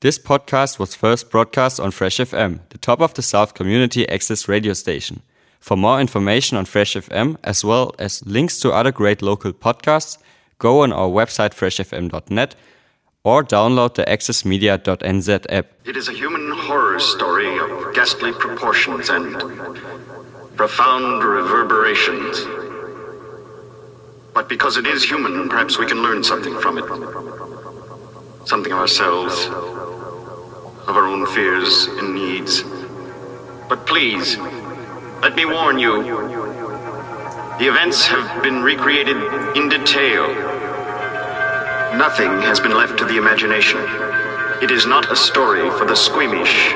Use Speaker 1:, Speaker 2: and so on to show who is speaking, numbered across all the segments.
Speaker 1: This podcast was first broadcast on Fresh FM, the top of the South community access radio station. For more information on Fresh FM, as well as links to other great local podcasts, go on our website freshfm.net or download the accessmedia.nz app.
Speaker 2: It is a human horror story of ghastly proportions and profound reverberations. But because it is human, perhaps we can learn something from it. Something of ourselves, of our own fears and needs. But please, let me warn you. The events have been recreated in detail. Nothing has been left to the imagination. It is not a story for the squeamish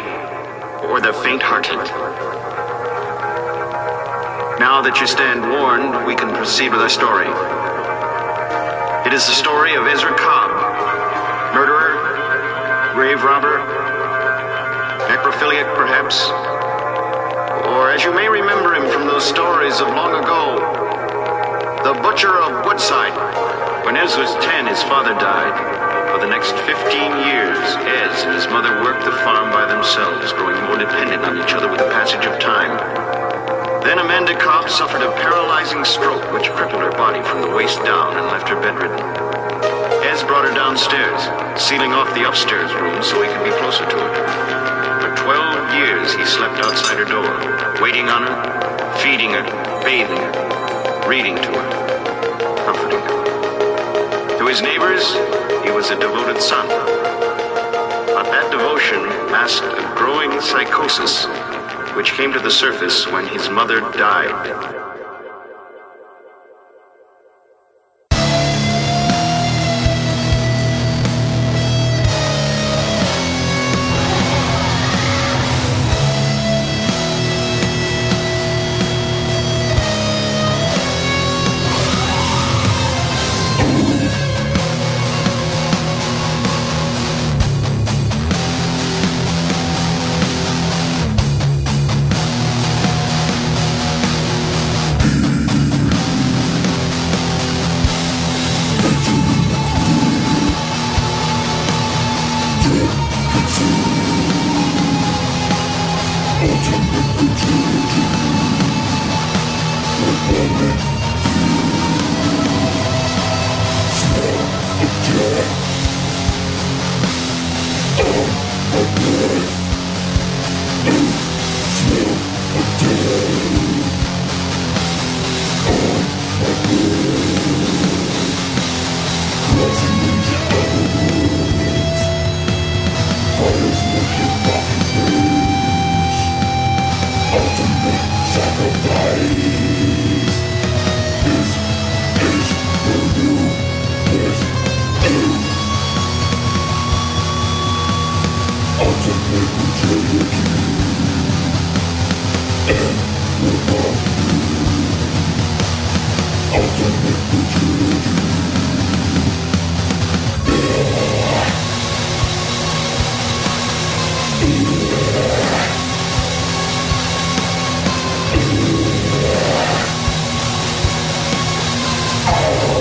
Speaker 2: or the faint-hearted. Now that you stand warned, we can proceed with our story. It is the story of Ezra Cobb, murderer, grave robber, necrophiliac perhaps, or as you may remember him from those stories of long ago, the butcher of Woodside. When Ez was 10, his father died. For the next 15 years, Ez and his mother worked the farm by themselves, growing more dependent on each other with the passage of time. Then Amanda Cobb suffered a paralyzing stroke which crippled her body from the waist down and left her bedridden. Ez brought her downstairs, sealing off the upstairs room so he could be closer to her. For 12 years he slept outside her door, waiting on her, feeding her, bathing her, reading to her, comforting her. To his neighbors, he was a devoted son. But that devotion masked a growing psychosis which came to the surface when his mother died. Oh.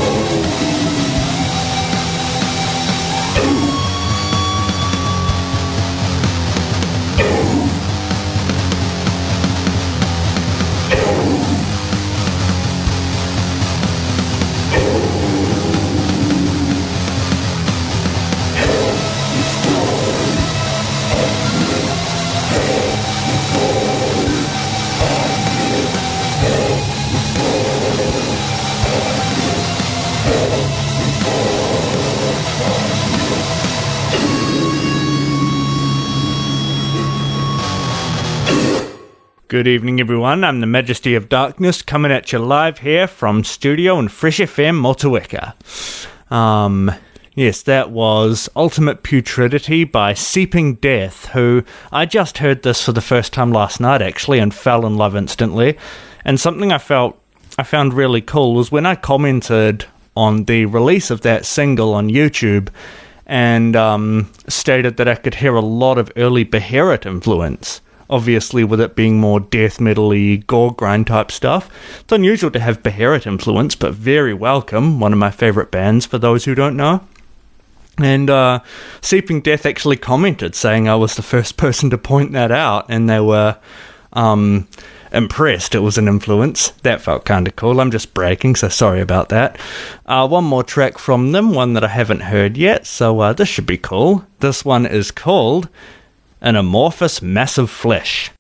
Speaker 3: Good evening, everyone. I'm the Majesty of Darkness coming at you live here from studio in Fresh FM Motueka. Um, yes, that was Ultimate Putridity by Seeping Death, who I just heard this for the first time last night actually and fell in love instantly. And something I felt I found really cool was when I commented on the release of that single on YouTube and um, stated that I could hear a lot of early Beherit influence obviously with it being more death metal-y, gore grind type stuff. It's unusual to have Beherit influence, but very welcome, one of my favourite bands for those who don't know. And uh, Seeping Death actually commented saying I was the first person to point that out, and they were um, impressed. It was an influence. That felt kind of cool. I'm just bragging, so sorry about that. Uh, one more track from them, one that I haven't heard yet, so uh, this should be cool. This one is called An Amorphous mass of Flesh.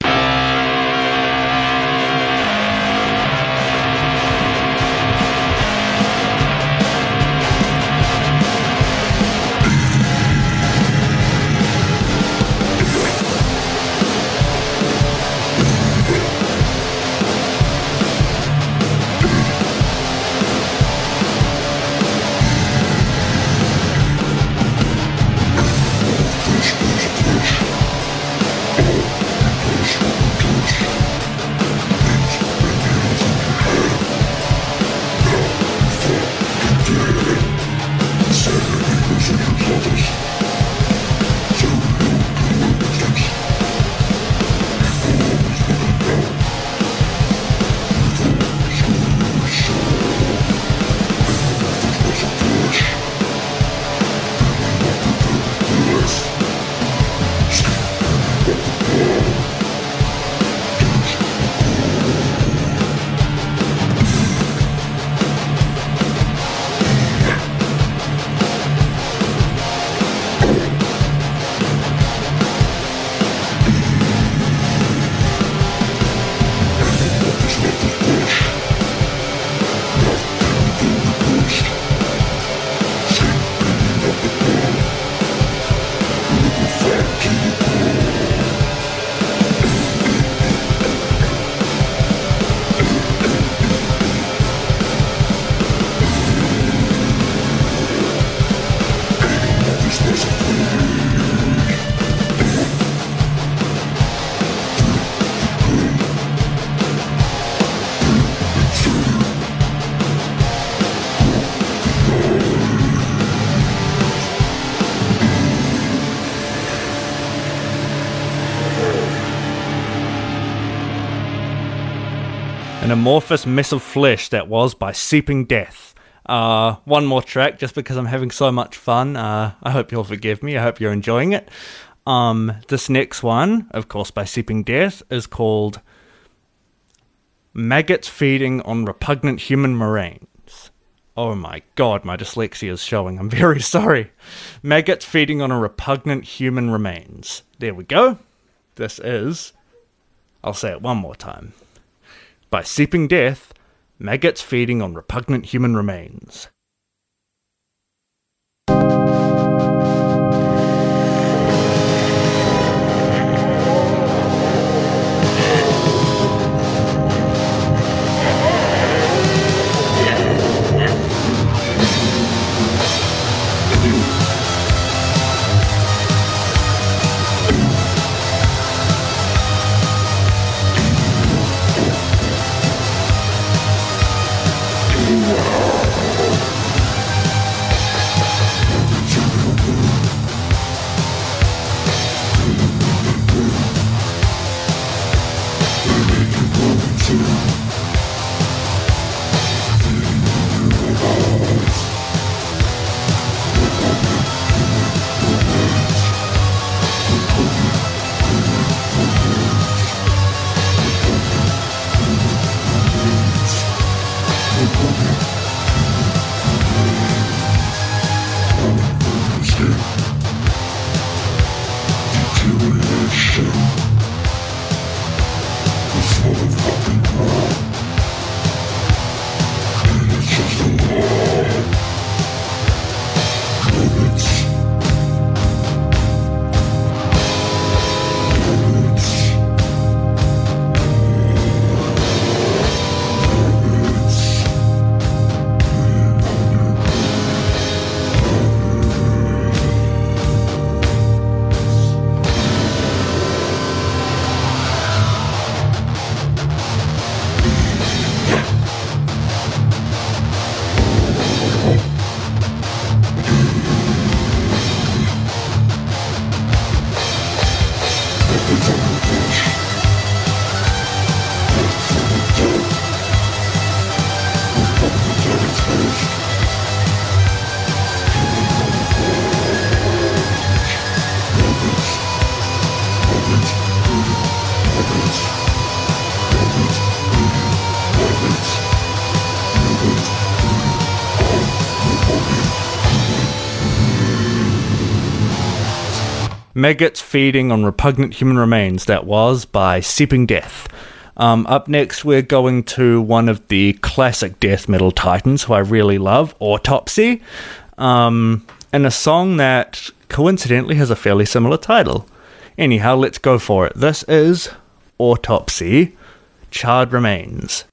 Speaker 3: An amorphous mess of flesh that was by Seeping Death. Uh, one more track, just because I'm having so much fun. Uh, I hope you'll forgive me. I hope you're enjoying it. Um, this next one, of course, by Seeping Death, is called Maggots Feeding on Repugnant Human Remains. Oh my god, my dyslexia is showing. I'm very sorry. Maggots feeding on a repugnant human remains. There we go. This is. I'll say it one more time by seeping death, maggots feeding on repugnant human remains. Maggots Feeding on Repugnant Human Remains, that was by Seeping Death. Um, up next, we're going to one of the classic death metal titans who I really love, Autopsy, um, and a song that coincidentally has a fairly similar title. Anyhow, let's go for it. This is Autopsy, Charred Remains.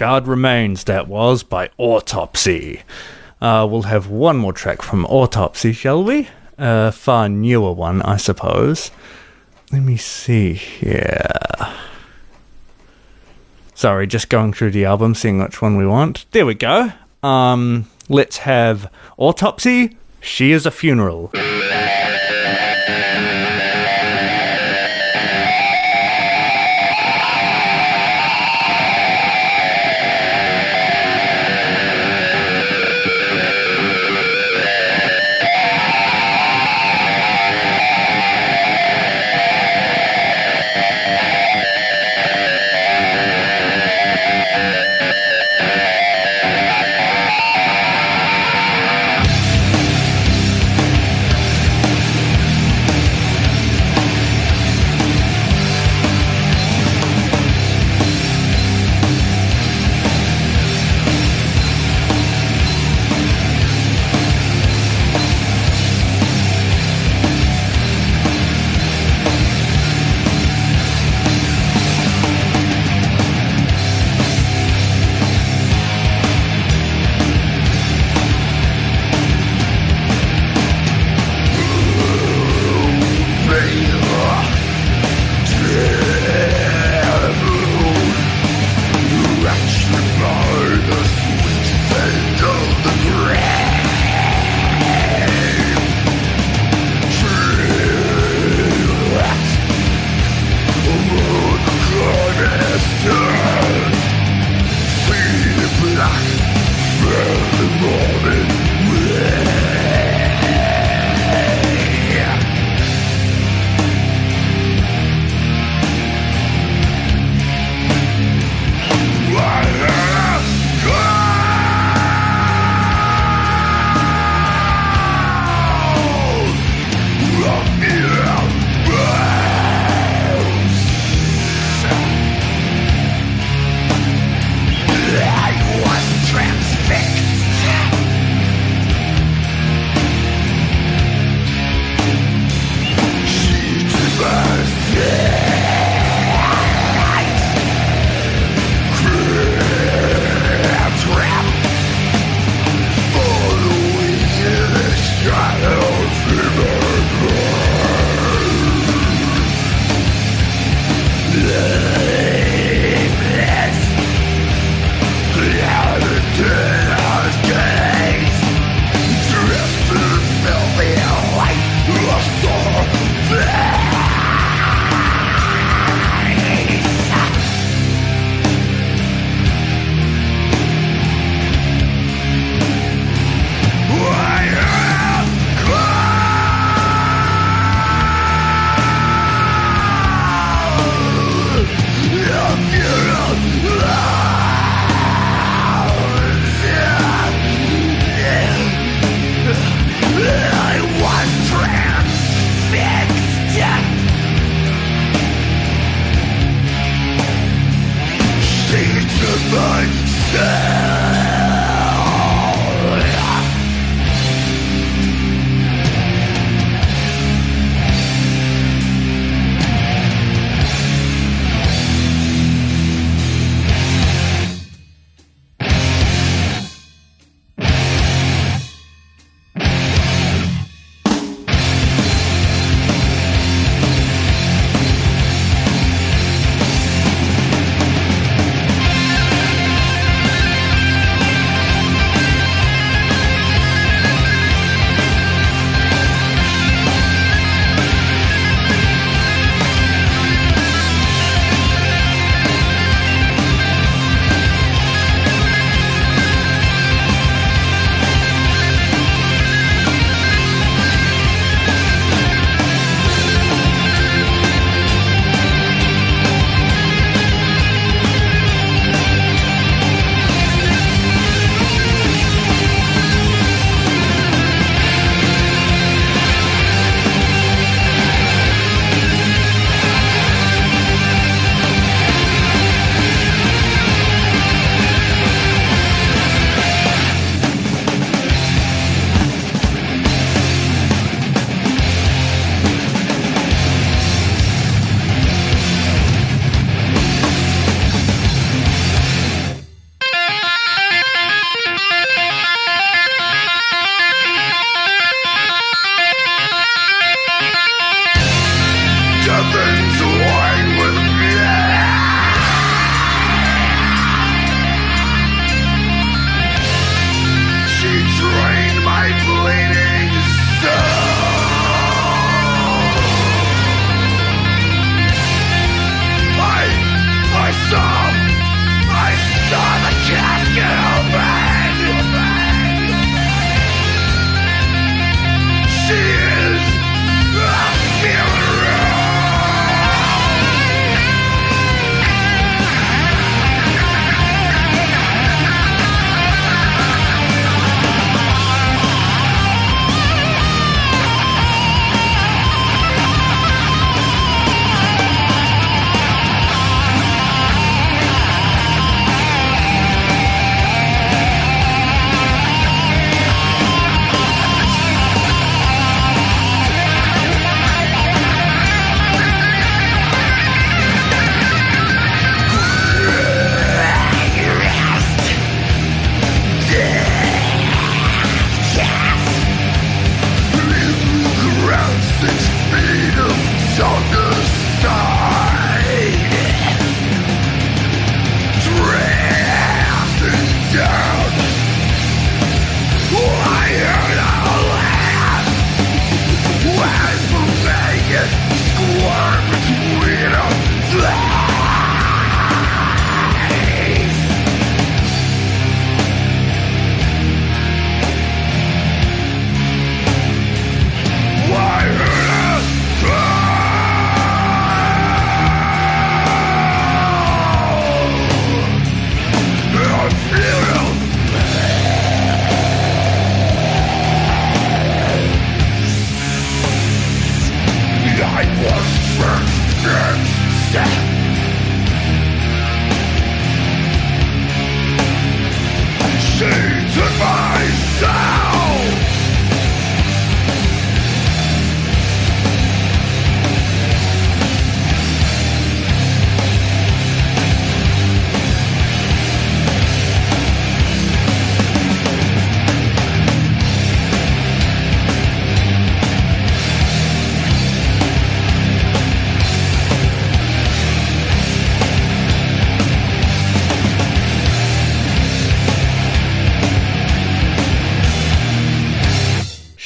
Speaker 3: Charred Remains, that was, by Autopsy. Uh, we'll have one more track from Autopsy, shall we? A far newer one, I suppose. Let me see here. Sorry, just going through the album, seeing which one we want. There we go. Um, let's have Autopsy, She is a Funeral.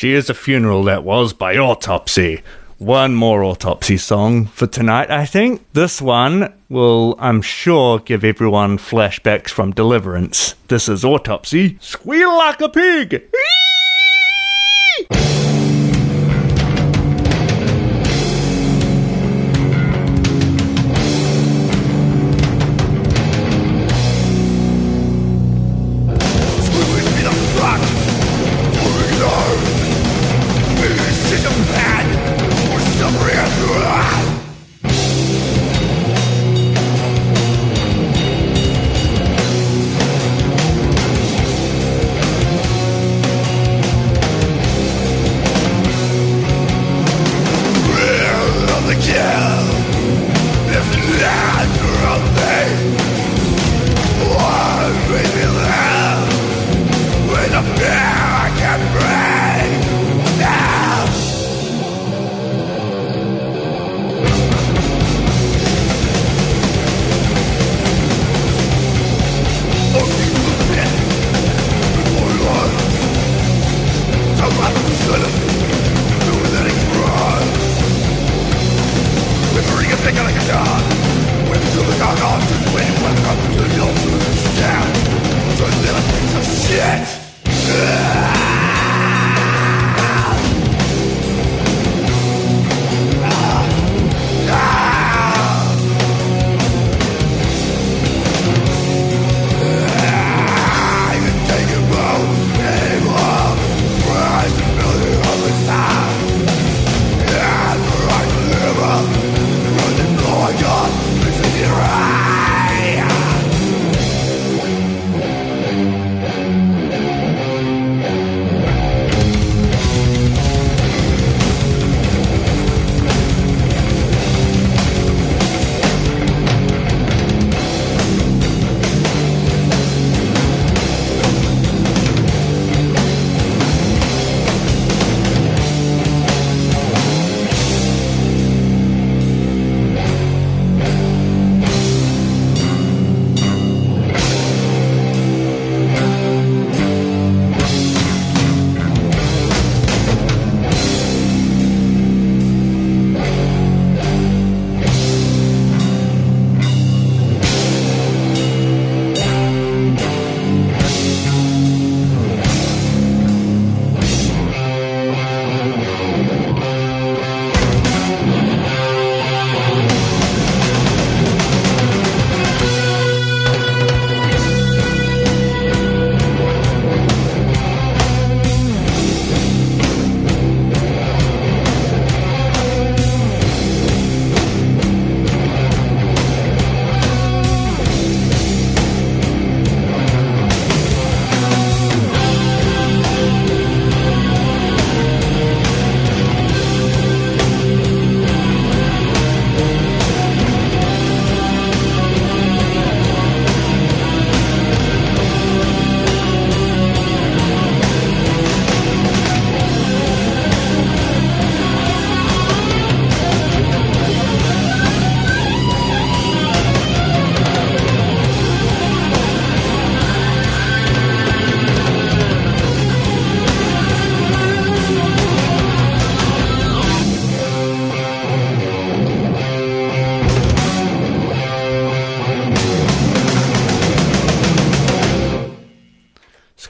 Speaker 3: She a funeral that was by autopsy. One more autopsy song for tonight, I think. This one will, I'm sure, give everyone flashbacks from Deliverance. This is autopsy. Squeal like a pig!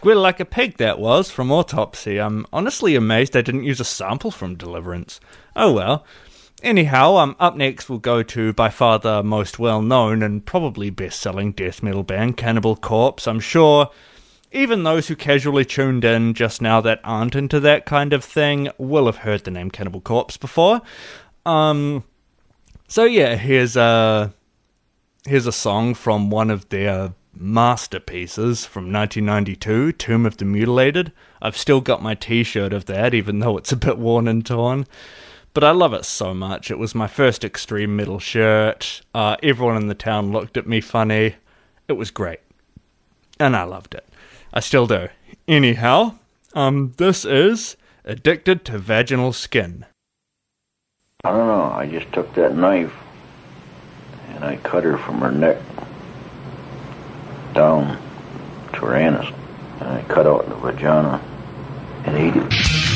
Speaker 3: Squeal Like a Pig, that was, from Autopsy. I'm honestly amazed they didn't use a sample from Deliverance. Oh well. Anyhow, um, up next we'll go to by far the most well known and probably best selling death metal band, Cannibal Corpse. I'm sure even those who casually tuned in just now that aren't into that kind of thing will have heard the name Cannibal Corpse before. Um, so yeah, here's a here's a song from one of their masterpieces from 1992, Tomb of the Mutilated. I've still got my t shirt of that, even though it's a bit worn and torn. But I love it so much. It was my first extreme metal shirt. Uh, everyone in the town looked at me funny. It was great. And I loved it. I still do. Anyhow, um, this is Addicted to Vaginal Skin.
Speaker 4: I don't know. I just took that knife and I cut her from her neck down her. And I cut out the vagina and ate it.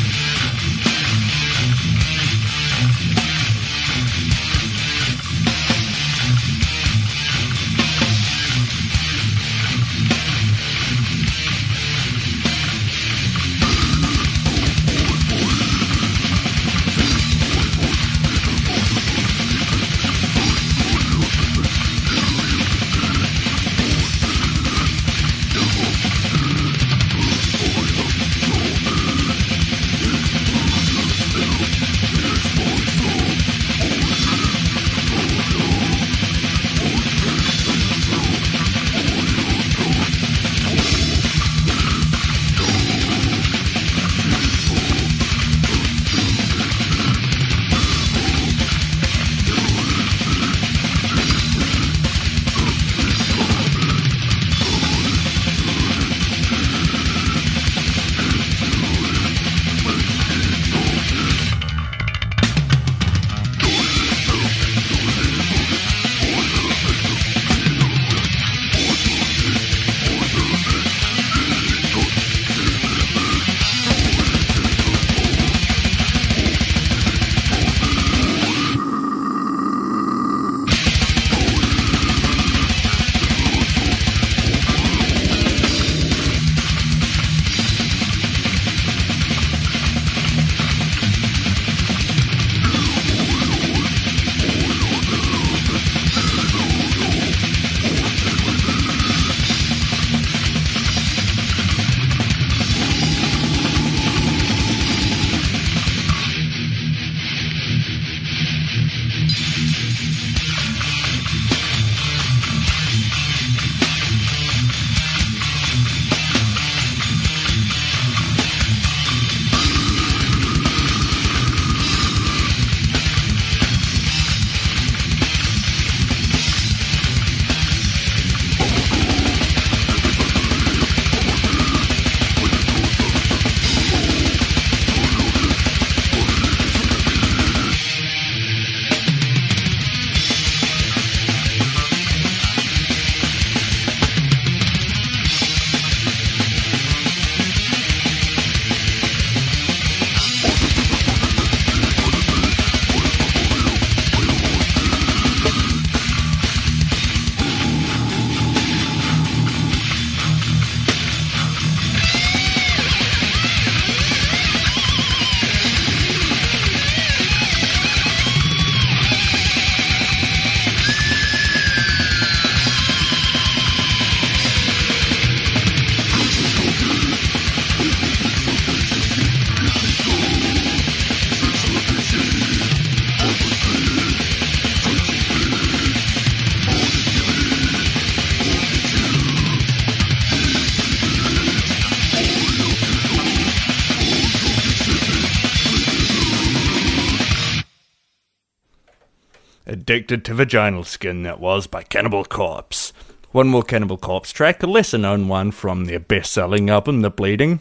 Speaker 3: Addicted to Vaginal Skin, that was by Cannibal Corpse. One more Cannibal Corpse track, a lesser known one from their best selling album, The Bleeding.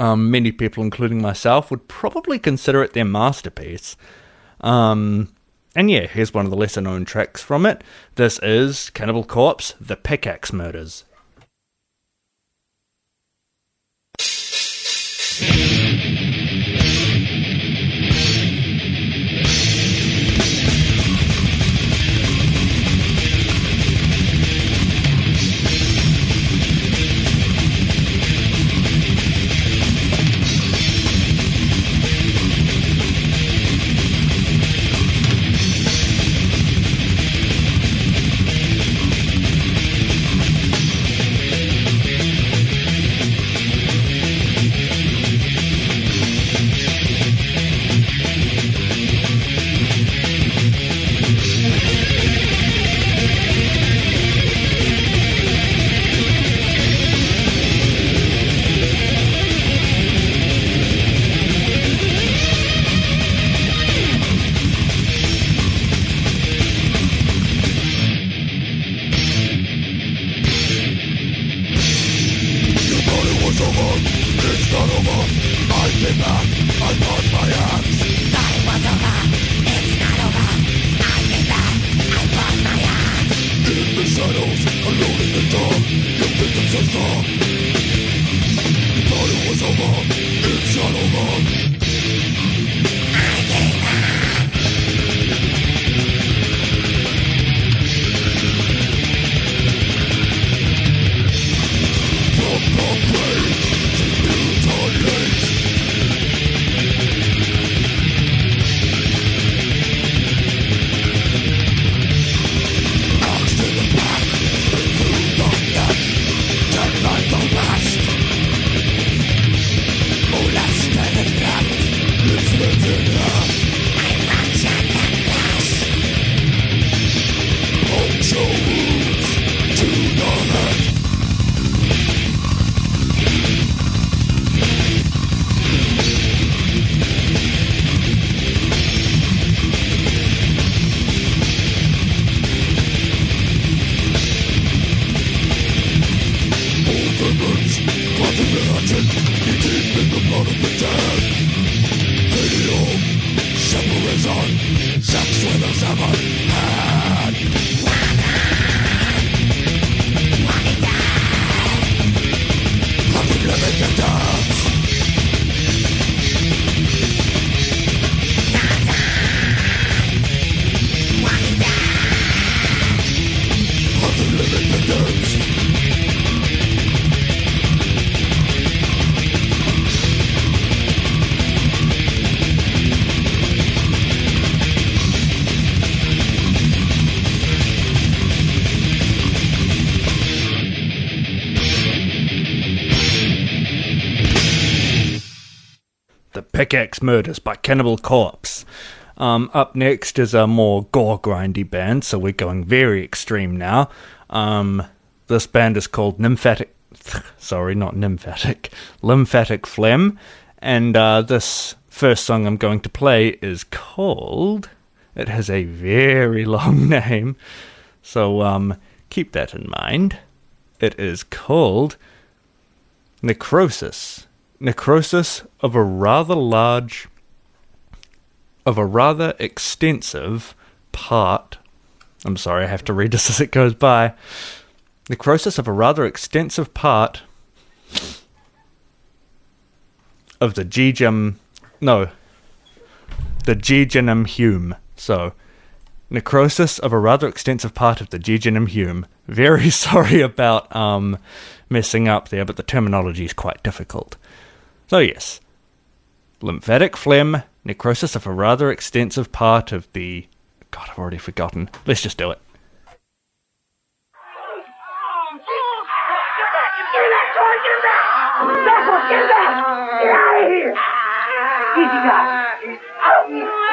Speaker 3: Um, many people, including myself, would probably consider it their masterpiece. Um, and yeah, here's one of the lesser known tracks from it. This is Cannibal Corpse, The Pickaxe Murders. Pickaxe Murders by Cannibal Corpse. Um, up next is a more gore grindy band, so we're going very extreme now. Um, this band is called Nymphatic. Sorry, not Nymphatic. Lymphatic Phlegm. And uh, this first song I'm going to play is called. It has a very long name, so um, keep that in mind. It is called Necrosis necrosis of a rather large, of a rather extensive part. I'm sorry, I have to read this as it goes by. Necrosis of a rather extensive part of the Jejunum. No. The Jejunum Hume. So, necrosis of a rather extensive part of the Jejunum Hume. Very sorry about um, messing up there, but the terminology is quite difficult. So, yes, lymphatic phlegm, necrosis of a rather extensive part of the. God, I've already forgotten. Let's just do it.
Speaker 5: Now it's on fire! Now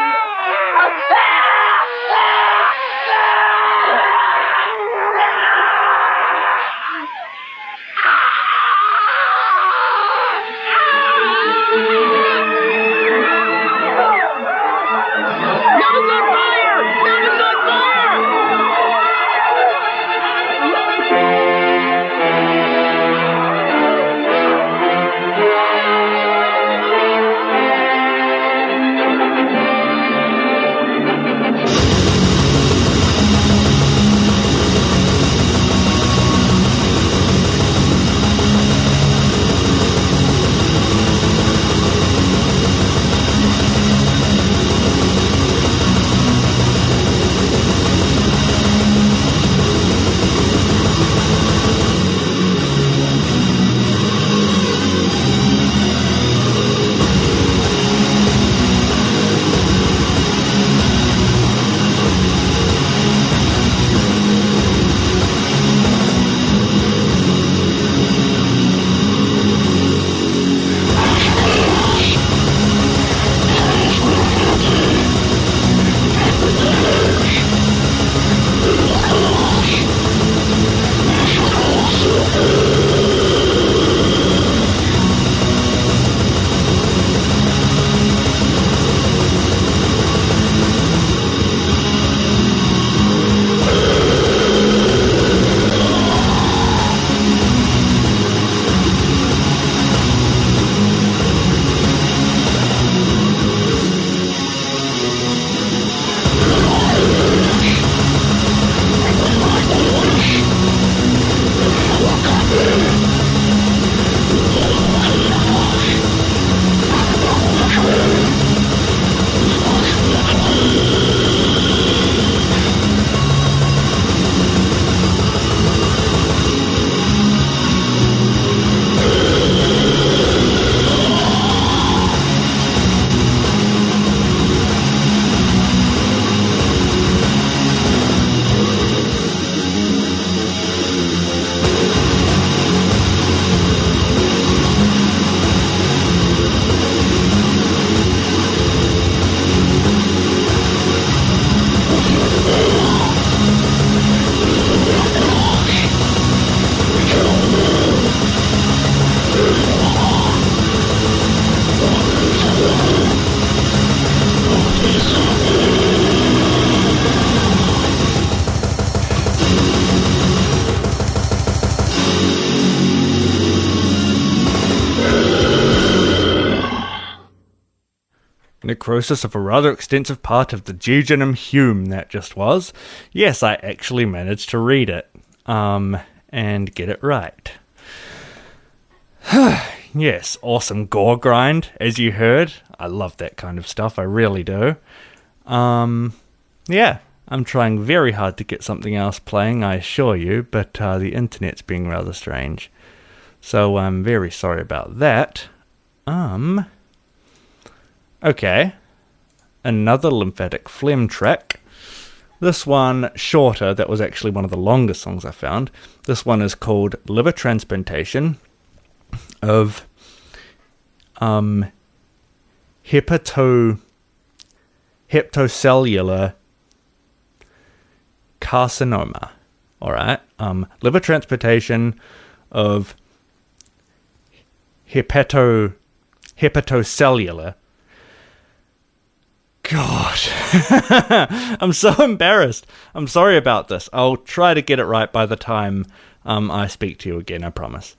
Speaker 3: necrosis of a rather extensive part of the jejunum Hume that just was. Yes, I actually managed to read it um, and get it right. yes, awesome gore grind, as you heard. I love that kind of stuff, I really do. Um, yeah, I'm trying very hard to get something else playing, I assure you, but uh, the internet's being rather strange. So I'm very sorry about that. Um. Okay. Another lymphatic phlegm track. This one shorter, that was actually one of the longest songs I found. This one is called Liver Transplantation of um hepato hepatocellular carcinoma. All right, um, liver transplantation of hepato hepatocellular. God, I'm so embarrassed. I'm sorry about this. I'll try to get it right by the time um, I speak to you again. I promise.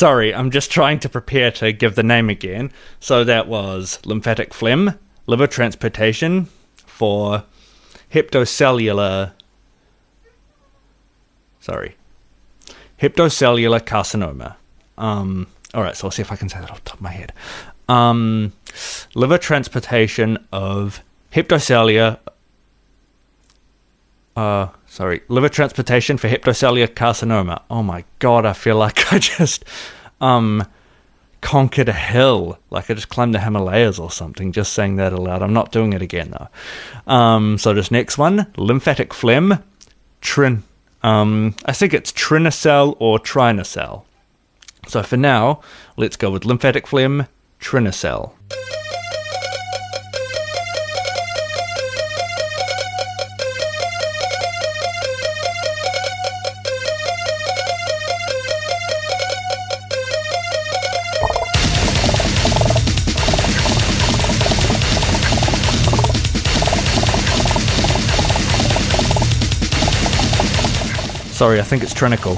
Speaker 3: Sorry, I'm just trying to prepare to give the name again. So that was lymphatic phlegm, liver transplantation for hepatocellular. Sorry. Hepatocellular carcinoma. Um, all right, so I'll see if I can say that off the top of my head. Um, liver transplantation of hepatocellular. Uh, sorry, liver transplantation for hepatocellular carcinoma. Oh my god, I feel like I just um conquered a hill, like I just climbed the Himalayas or something. Just saying that aloud. I'm not doing it again though. Um, so this next one, lymphatic phlegm, trin. Um, I think it's trinacell or trinacell. So for now, let's go with lymphatic phlegm, trinacell. Sorry, I think it's Trinical.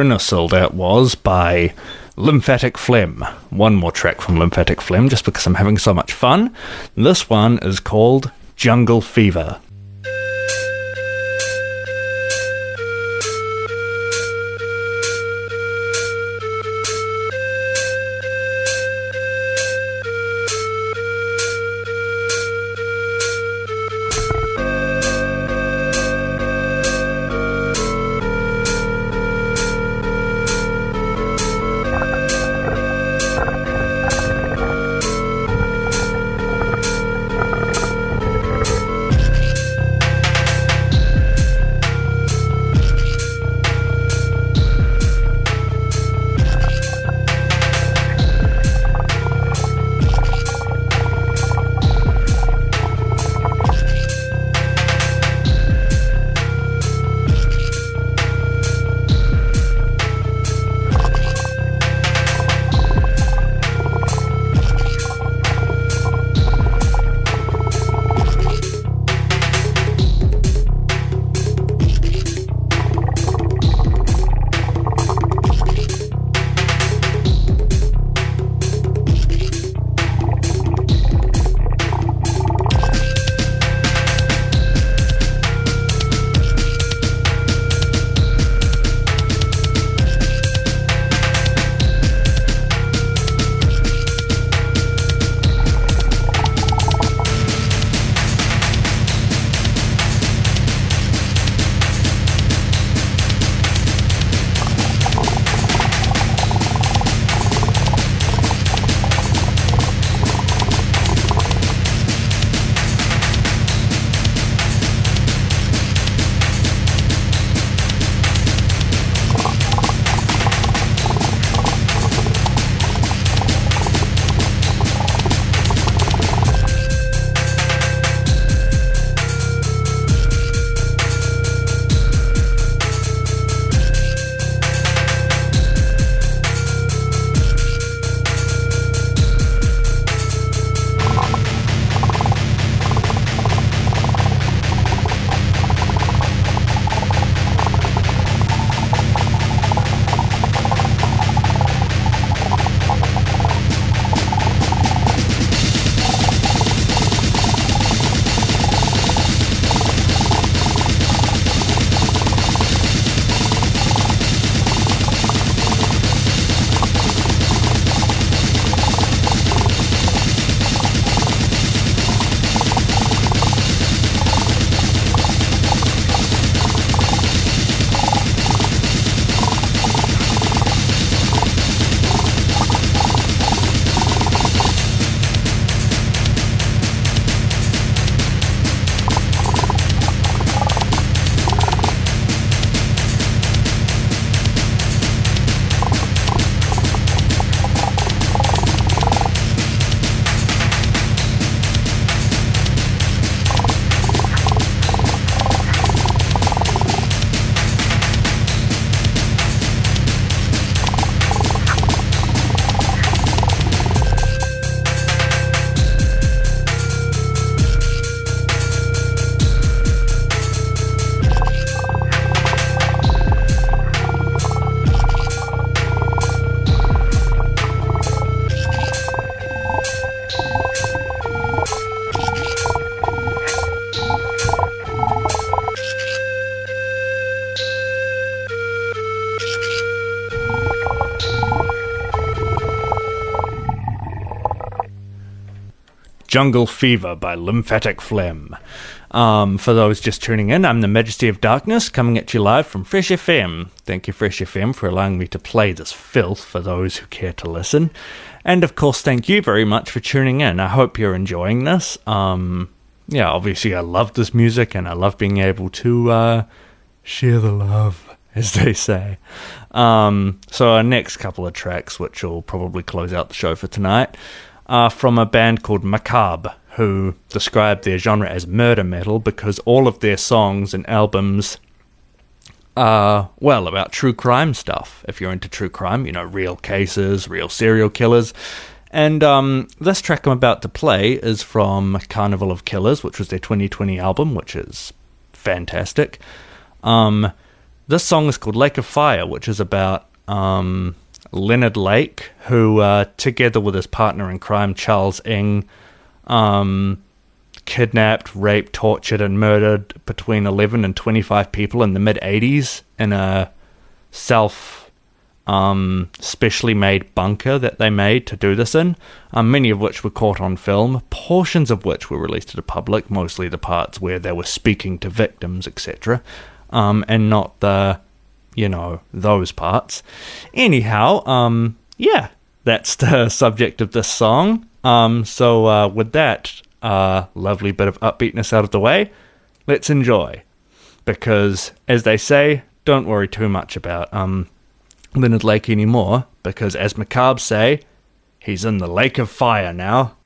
Speaker 3: Trinosyl that was by Lymphatic Phlegm. One more track from Lymphatic Phlegm just because I'm having so much fun. This one is called Jungle Fever. Jungle Fever by Lymphatic Phlegm. Um, for those just tuning in, I'm the Majesty of Darkness coming at you live from Fresh FM. Thank you, Fresh FM, for allowing me to play this filth for those who care to listen. And of course, thank you very much for tuning in. I hope you're enjoying this. Um, yeah, obviously, I love this music and I love being able to uh, share the love, as they say. Um, so, our next couple of tracks, which will probably close out the show for tonight are from a band called Macabre, who describe their genre as murder metal because all of their songs and albums are, well, about true crime stuff. If you're into true crime, you know, real cases, real serial killers. And um, this track I'm about to play is from Carnival of Killers, which was their 2020 album, which is fantastic. Um,
Speaker 6: this song is called Lake of Fire, which is about um, Leonard Lake, who, uh, together with his partner in crime, Charles Ng, um, kidnapped, raped, tortured, and murdered between 11 and 25 people in the mid 80s in a self um, specially made bunker that they made to do this in, um, many of which were caught on film, portions of which were released to the public, mostly the parts where they were speaking to victims, etc., um, and not the, you know, those parts. Anyhow, um, yeah, that's the subject of this song. Um, so, uh, with that uh, lovely bit of upbeatness out of the way, let's enjoy. Because, as they say, don't worry too much about um, Leonard Lake anymore, because as Macabre say, he's in the lake of fire now.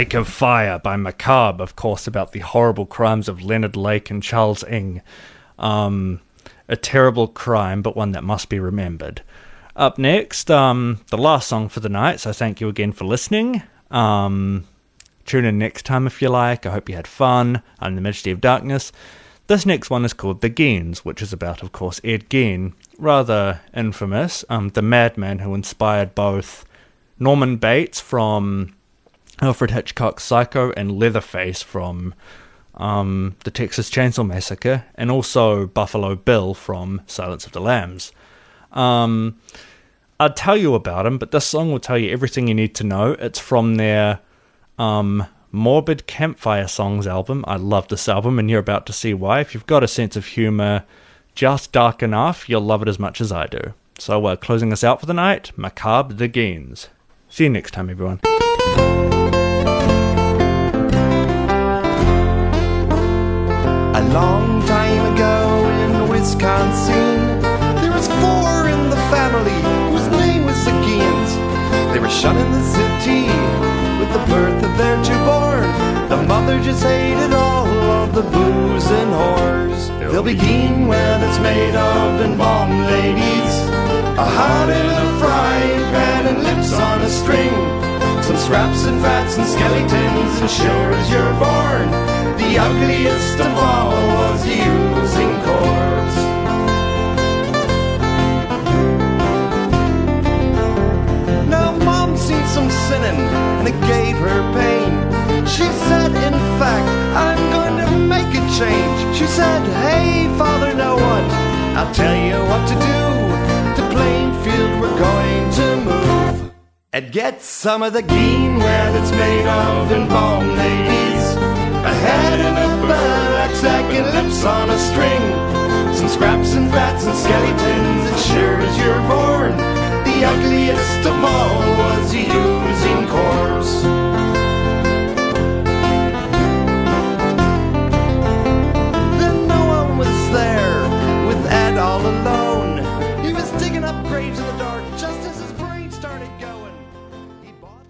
Speaker 6: Lake of Fire by Macabre, of course, about the horrible crimes of Leonard Lake and Charles Ng. Um, a terrible crime, but one that must be remembered. Up next, um, the last song for the night, so thank you again for listening.
Speaker 3: Um, tune in next time if you like. I hope you had fun. I'm the Majesty of Darkness. This next one is called The Geins, which is about, of course, Ed Gein, rather infamous, um, the madman who inspired both Norman Bates from Alfred Hitchcock's Psycho and Leatherface from um, the Texas Chainsaw Massacre, and also Buffalo Bill from Silence of the Lambs. Um, I'd tell you about him, but this song will tell you everything you need to know. It's from their um, Morbid Campfire Songs album. I love this album, and you're about to see why. If you've got a sense of humor just dark enough, you'll love it as much as I do. So, uh, closing us out for the night, Macabre the Geins. See you next time, everyone.
Speaker 5: A long time ago in Wisconsin, there was four in the family whose name was the Geins. They were shut in the city with the birth of their two born. The mother just hated all of the booze and whores. They'll be keen when it's made of embalmed ladies. A hot in a frying pan and lips on a string. Some scraps and fats and skeletons, and sure as you're born, the ugliest of all was oozing corpse. Now mom seen some sinning, and it gave her pain. She said, in fact, I'm going to make a change. She said, hey, father, know what? I'll tell you what to do. To Plainfield, we're going to move. And get some of the green where it's made of and embalmed ladies. A head and a back sack and lips on a string. Some scraps and fats and skeletons, and sure as you're born, the ugliest of all was the oozing corpse.